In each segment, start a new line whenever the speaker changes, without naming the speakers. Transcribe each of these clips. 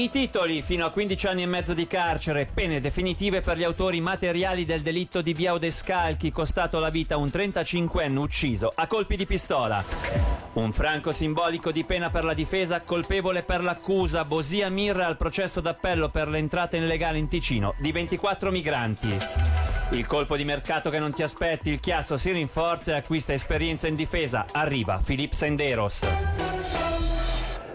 I titoli fino a 15 anni e mezzo di carcere, pene definitive per gli autori materiali del delitto di Biao Descalchi, costato la vita a un 35enne ucciso a colpi di pistola. Un franco simbolico di pena per la difesa, colpevole per l'accusa, Bosia Mirra al processo d'appello per l'entrata illegale in Ticino di 24 migranti. Il colpo di mercato che non ti aspetti, il chiasso si rinforza e acquista esperienza in difesa. Arriva Filip Senderos.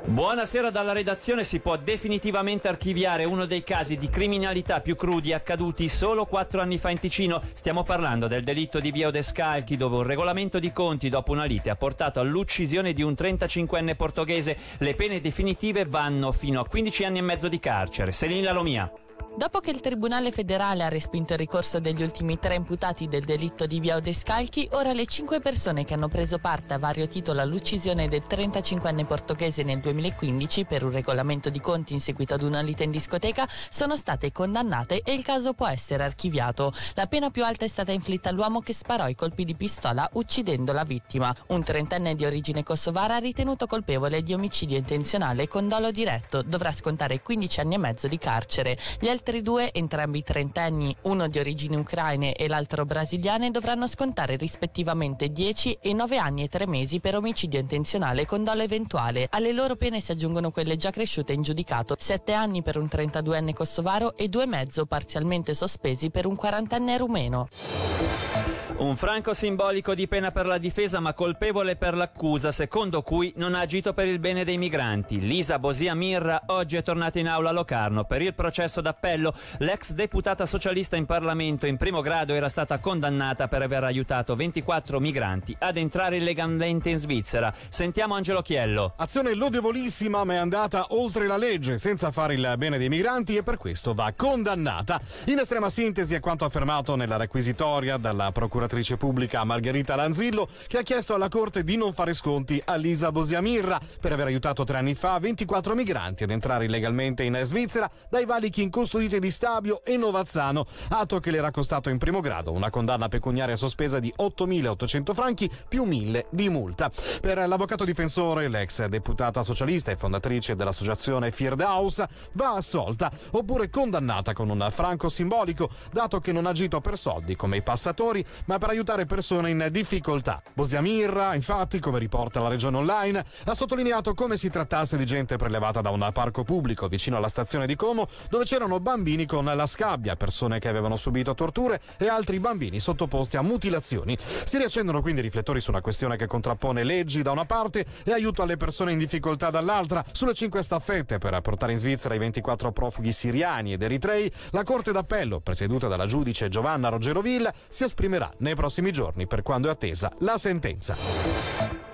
Buonasera dalla redazione. Si può definitivamente archiviare uno dei casi di criminalità più crudi accaduti solo quattro anni fa in Ticino. Stiamo parlando del delitto di Via Odescalchi, dove un regolamento di conti dopo una lite ha portato all'uccisione di un 35enne portoghese. Le pene definitive vanno fino a 15 anni e mezzo di carcere. Selina Lomia.
Dopo che il Tribunale federale ha respinto il ricorso degli ultimi tre imputati del delitto di Via Odescalchi, ora le cinque persone che hanno preso parte a vario titolo all'uccisione del 35enne portoghese nel 2015 per un regolamento di conti in seguito ad una lite in discoteca sono state condannate e il caso può essere archiviato. La pena più alta è stata inflitta all'uomo che sparò i colpi di pistola uccidendo la vittima. Un trentenne di origine kosovara ritenuto colpevole di omicidio intenzionale con dolo diretto dovrà scontare 15 anni e mezzo di carcere. Gli altri due, entrambi trentenni, uno di origini ucraine e l'altro brasiliane, dovranno scontare rispettivamente 10 e 9 anni e 3 mesi per omicidio intenzionale con dolo eventuale. Alle loro pene si aggiungono quelle già cresciute in giudicato, 7 anni per un 32enne kosovaro e 2,5 parzialmente sospesi per un 40enne rumeno.
Un franco simbolico di pena per la difesa ma colpevole per l'accusa, secondo cui non ha agito per il bene dei migranti. Lisa Bosia Mirra oggi è tornata in aula a Locarno per il processo d'appello. L'ex deputata socialista in Parlamento in primo grado era stata condannata per aver aiutato 24 migranti ad entrare illegalmente in Svizzera. Sentiamo Angelo Chiello.
Azione lodevolissima ma è andata oltre la legge senza fare il bene dei migranti e per questo va condannata. In estrema sintesi è quanto affermato nella requisitoria dalla procuratrice pubblica Margherita Lanzillo che ha chiesto alla Corte di non fare sconti a Lisa Bosiamirra per aver aiutato tre anni fa 24 migranti ad entrare illegalmente in Svizzera dai valichi incustoditi di Stabio e Novazzano, atto che le era costato in primo grado una condanna pecuniaria sospesa di 8.800 franchi più 1.000 di multa. Per l'avvocato difensore, l'ex deputata socialista e fondatrice dell'associazione Firdaus va assolta oppure condannata con un franco simbolico, dato che non ha agito per soldi come i passatori, ma per aiutare persone in difficoltà. Bosiamirra, infatti, come riporta la regione online, ha sottolineato come si trattasse di gente prelevata da un parco pubblico vicino alla stazione di Como, dove c'erano bambini con la scabbia, persone che avevano subito torture e altri bambini sottoposti a mutilazioni. Si riaccendono quindi i riflettori su una questione che contrappone leggi da una parte e aiuto alle persone in difficoltà dall'altra. Sulle cinque staffette per portare in Svizzera i 24 profughi siriani ed eritrei, la Corte d'Appello, presieduta dalla giudice Giovanna Rogerovilla, si esprimerà nei prossimi giorni per quando è attesa la sentenza.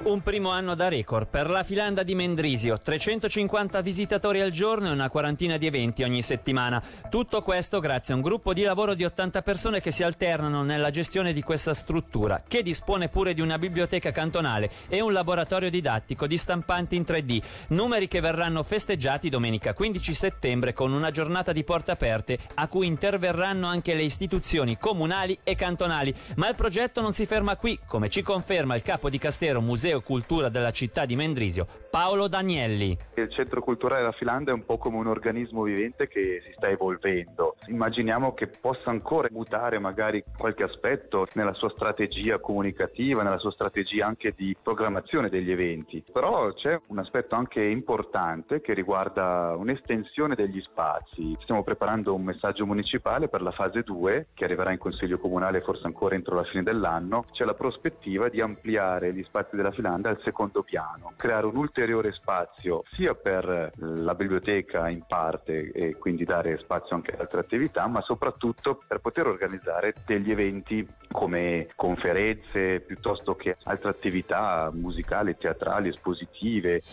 Un primo anno da record per la filanda di Mendrisio, 350 visitatori al giorno e una quarantina di eventi ogni settimana. Tutto questo grazie a un gruppo di lavoro di 80 persone che si alternano nella gestione di questa struttura, che dispone pure di una biblioteca cantonale e un laboratorio didattico di stampanti in 3D, numeri che verranno festeggiati domenica 15 settembre con una giornata di porte aperte a cui interverranno anche le istituzioni comunali e cantonali. Ma il progetto non si ferma qui, come ci conferma il capo di Castero Museo Museo Cultura della città di Mendrisio, Paolo Danielli.
Il Centro Culturale della Filanda è un po' come un organismo vivente che si sta evolvendo. Immaginiamo che possa ancora mutare magari qualche aspetto nella sua strategia comunicativa, nella sua strategia anche di programmazione degli eventi. Però c'è un aspetto anche importante che riguarda un'estensione degli spazi. Stiamo preparando un messaggio municipale per la fase 2 che arriverà in Consiglio Comunale forse ancora entro la fine dell'anno. C'è la prospettiva di ampliare gli spazi della Filanda Finlandia al secondo piano, creare un ulteriore spazio sia per la biblioteca in parte e quindi dare spazio anche ad altre attività, ma soprattutto per poter organizzare degli eventi come conferenze piuttosto che altre attività musicali, teatrali, espositive.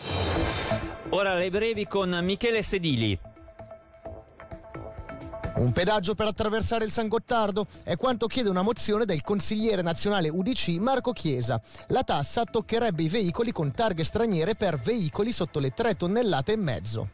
Ora le brevi con Michele Sedili.
Un pedaggio per attraversare il San Gottardo è quanto chiede una mozione del consigliere nazionale UDC Marco Chiesa. La tassa toccherebbe i veicoli con targhe straniere per veicoli sotto le 3 tonnellate e mezzo.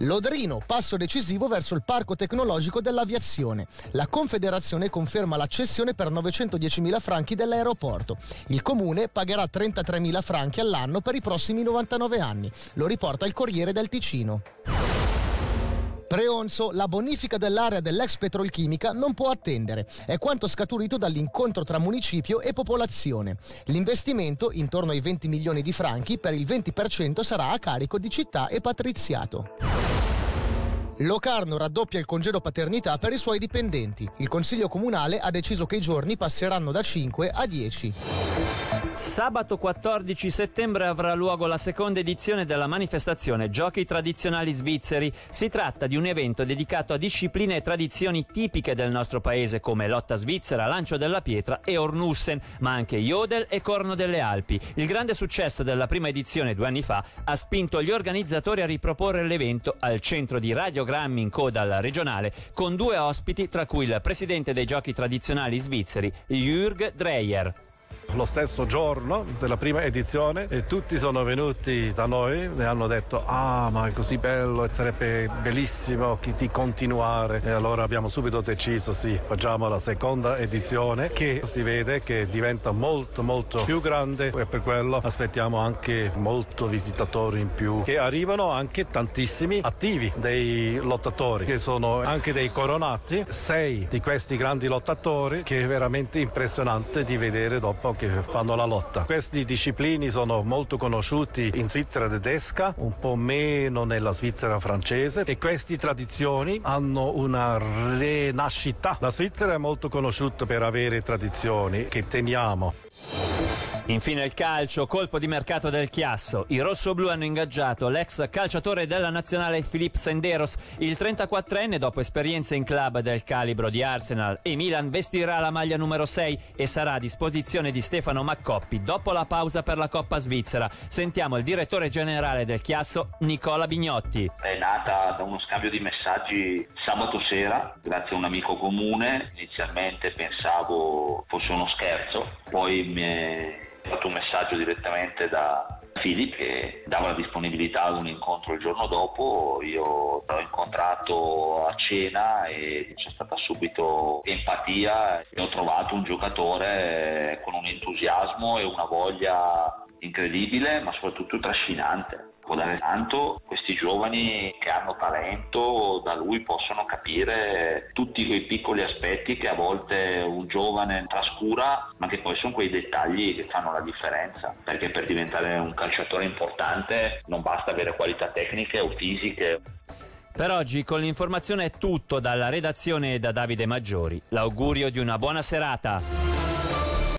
Lodrino, passo decisivo verso il parco tecnologico dell'aviazione. La Confederazione conferma la cessione per 910.000 franchi dell'aeroporto. Il comune pagherà 33.000 franchi all'anno per i prossimi 99 anni. Lo riporta il Corriere del Ticino. Preonzo, la bonifica dell'area dell'ex petrolchimica non può attendere. È quanto scaturito dall'incontro tra municipio e popolazione. L'investimento, intorno ai 20 milioni di franchi, per il 20% sarà a carico di città e patriziato. Locarno raddoppia il congedo paternità per i suoi dipendenti. Il Consiglio Comunale ha deciso che i giorni passeranno da 5 a 10.
Sabato 14 settembre avrà luogo la seconda edizione della manifestazione Giochi tradizionali svizzeri. Si tratta di un evento dedicato a discipline e tradizioni tipiche del nostro paese come lotta svizzera, lancio della pietra e Ornussen, ma anche Jodel e Corno delle Alpi. Il grande successo della prima edizione due anni fa ha spinto gli organizzatori a riproporre l'evento al centro di radiogrammi in coda alla regionale con due ospiti tra cui il presidente dei Giochi tradizionali svizzeri Jürg Dreyer
lo stesso giorno della prima edizione e tutti sono venuti da noi e hanno detto ah ma è così bello e sarebbe bellissimo di continuare. E allora abbiamo subito deciso sì facciamo la seconda edizione che si vede che diventa molto molto più grande e per quello aspettiamo anche molto visitatori in più che arrivano anche tantissimi attivi dei lottatori che sono anche dei coronati sei di questi grandi lottatori che è veramente impressionante di vedere dopo che fanno la lotta. Questi disciplini sono molto conosciuti in Svizzera tedesca, un po' meno nella Svizzera francese e queste tradizioni hanno una rinascita. La Svizzera è molto conosciuta per avere tradizioni che teniamo.
Infine il calcio, colpo di mercato del Chiasso. I rossoblù hanno ingaggiato l'ex calciatore della nazionale Filip Senderos. Il 34enne, dopo esperienze in club del calibro di Arsenal e Milan, vestirà la maglia numero 6 e sarà a disposizione di Stefano Maccoppi dopo la pausa per la Coppa Svizzera. Sentiamo il direttore generale del Chiasso, Nicola Bignotti.
È nata da uno scambio di messaggi sabato sera, grazie a un amico comune. Inizialmente pensavo fosse uno scherzo, poi mi è fatto un messaggio direttamente da Filip che dava la disponibilità ad un incontro il giorno dopo, io l'ho incontrato a cena e c'è stata subito empatia e ho trovato un giocatore con un entusiasmo e una voglia incredibile ma soprattutto trascinante può dare tanto, questi giovani che hanno talento da lui possono capire tutti quei piccoli aspetti che a volte un giovane trascura, ma che poi sono quei dettagli che fanno la differenza, perché per diventare un calciatore importante non basta avere qualità tecniche o fisiche.
Per oggi con l'informazione è tutto dalla redazione e da Davide Maggiori. L'augurio di una buona serata.